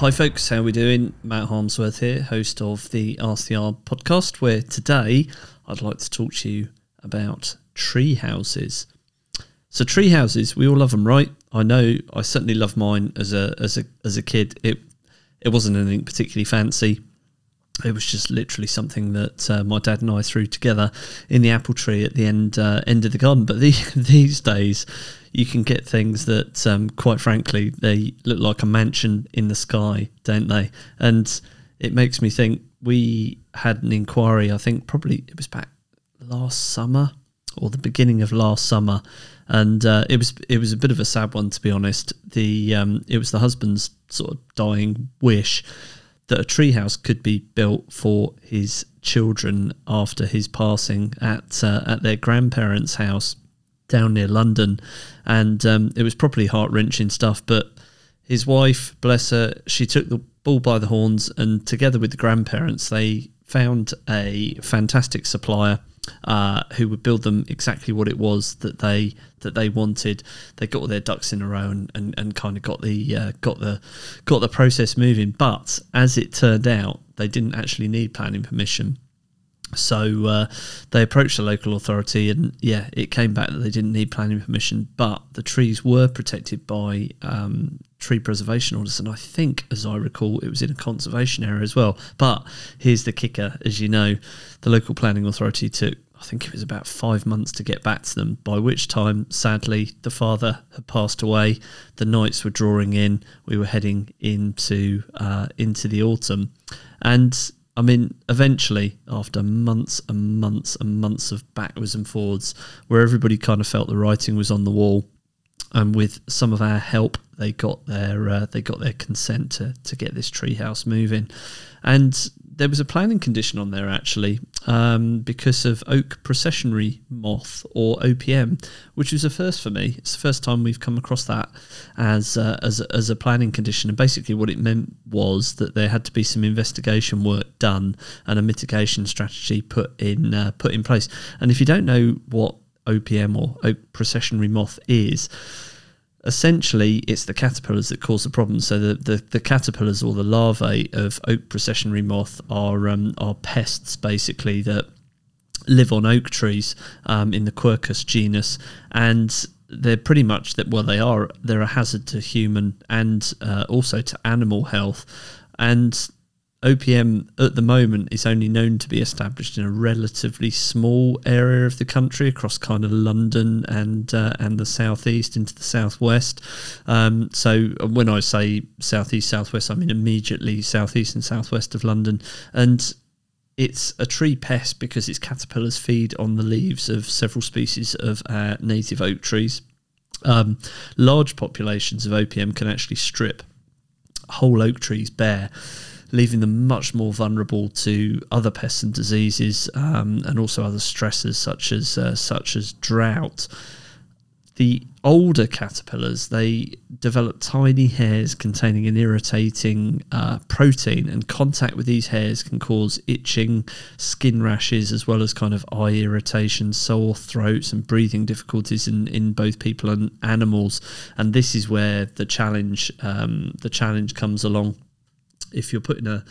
Hi, folks. How are we doing? Matt Harmsworth here, host of the RCR podcast, where today I'd like to talk to you about tree houses. So, tree houses, we all love them, right? I know. I certainly love mine as a as a as a kid. It it wasn't anything particularly fancy. It was just literally something that uh, my dad and I threw together in the apple tree at the end uh, end of the garden. But the, these days, you can get things that, um, quite frankly, they look like a mansion in the sky, don't they? And it makes me think. We had an inquiry. I think probably it was back last summer or the beginning of last summer, and uh, it was it was a bit of a sad one to be honest. The um, it was the husband's sort of dying wish that a treehouse could be built for his children after his passing at uh, at their grandparents' house down near London, and um, it was properly heart wrenching stuff. But his wife, bless her, she took the bull by the horns, and together with the grandparents, they found a fantastic supplier uh, who would build them exactly what it was that they that they wanted. They got all their ducks in a row and, and, and kind of got the uh, got the got the process moving. But as it turned out, they didn't actually need planning permission. So uh, they approached the local authority, and yeah, it came back that they didn't need planning permission, but the trees were protected by um, tree preservation orders, and I think, as I recall, it was in a conservation area as well. But here's the kicker: as you know, the local planning authority took. I think it was about five months to get back to them, by which time, sadly, the father had passed away. The nights were drawing in. We were heading into uh, into the autumn, and I mean, eventually, after months and months and months of backwards and forwards, where everybody kind of felt the writing was on the wall, and with some of our help, they got their uh, they got their consent to to get this treehouse moving, and there was a planning condition on there actually um, because of oak processionary moth or OPM, which was a first for me. It's the first time we've come across that as uh, as as a planning condition. And basically, what it meant was that there had to be some investigation work done and a mitigation strategy put in uh, put in place. And if you don't know what OPM or oak processionary moth is essentially it's the caterpillars that cause the problem. So the, the, the caterpillars or the larvae of oak processionary moth are um, are pests basically that live on oak trees um, in the Quercus genus, and they're pretty much that. Well, they are they're a hazard to human and uh, also to animal health, and OPM at the moment is only known to be established in a relatively small area of the country across kind of London and uh, and the southeast into the southwest. Um, so when I say southeast southwest, I mean immediately southeast and southwest of London, and it's a tree pest because its caterpillars feed on the leaves of several species of uh, native oak trees. Um, large populations of OPM can actually strip whole oak trees bare leaving them much more vulnerable to other pests and diseases, um, and also other stresses such as uh, such as drought. The older caterpillars they develop tiny hairs containing an irritating uh, protein, and contact with these hairs can cause itching, skin rashes, as well as kind of eye irritation, sore throats, and breathing difficulties in, in both people and animals. And this is where the challenge um, the challenge comes along if you're putting a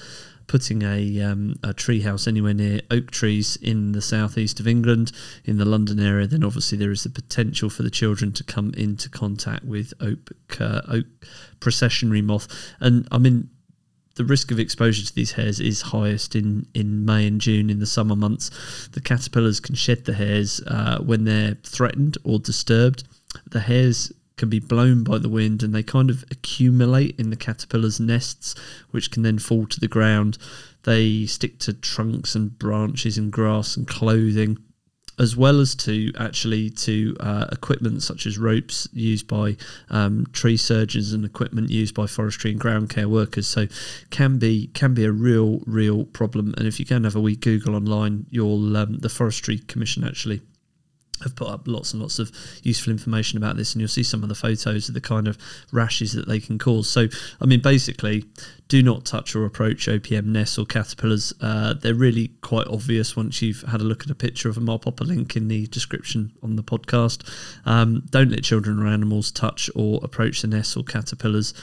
putting a um, a tree house anywhere near oak trees in the southeast of England, in the London area, then obviously there is the potential for the children to come into contact with oak uh, oak processionary moth. And I mean, the risk of exposure to these hairs is highest in, in May and June in the summer months. The caterpillars can shed the hairs uh, when they're threatened or disturbed. The hairs can be blown by the wind and they kind of accumulate in the caterpillar's nests, which can then fall to the ground. They stick to trunks and branches and grass and clothing, as well as to actually to uh, equipment such as ropes used by um, tree surgeons and equipment used by forestry and ground care workers. So can be can be a real real problem. And if you and have a wee Google online, you'll um, the Forestry Commission actually have put up lots and lots of useful information about this, and you'll see some of the photos of the kind of rashes that they can cause. So, I mean, basically, do not touch or approach OPM nests or caterpillars. Uh, they're really quite obvious once you've had a look at a picture of them. I'll pop a link in the description on the podcast. Um, don't let children or animals touch or approach the nests or caterpillars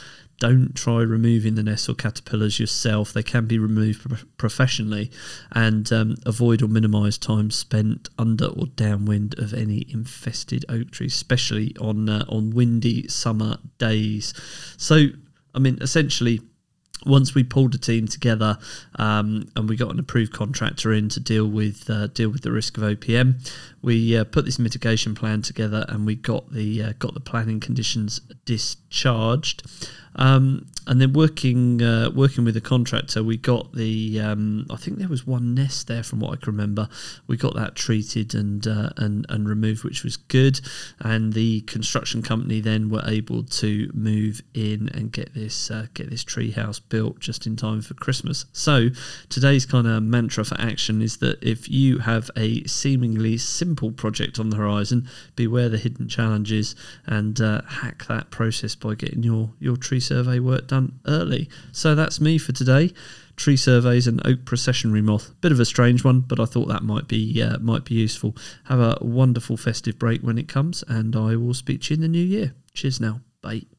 don't try removing the nests or caterpillars yourself. They can be removed pro- professionally and um, avoid or minimise time spent under or downwind of any infested oak trees, especially on uh, on windy summer days. So, I mean, essentially, once we pulled a team together um, and we got an approved contractor in to deal with uh, deal with the risk of OPM, we uh, put this mitigation plan together and we got the uh, got the planning conditions discharged. Um, and then working uh, working with the contractor, we got the um, I think there was one nest there from what I can remember. We got that treated and uh, and and removed, which was good. And the construction company then were able to move in and get this uh, get this tree house built just in time for Christmas. So today's kind of mantra for action is that if you have a seemingly simple project on the horizon, beware the hidden challenges and uh, hack that process by getting your your tree survey work done early. So that's me for today. Tree surveys and oak processionary moth. Bit of a strange one, but I thought that might be uh, might be useful. Have a wonderful festive break when it comes, and I will speak to you in the new year. Cheers now. Bye.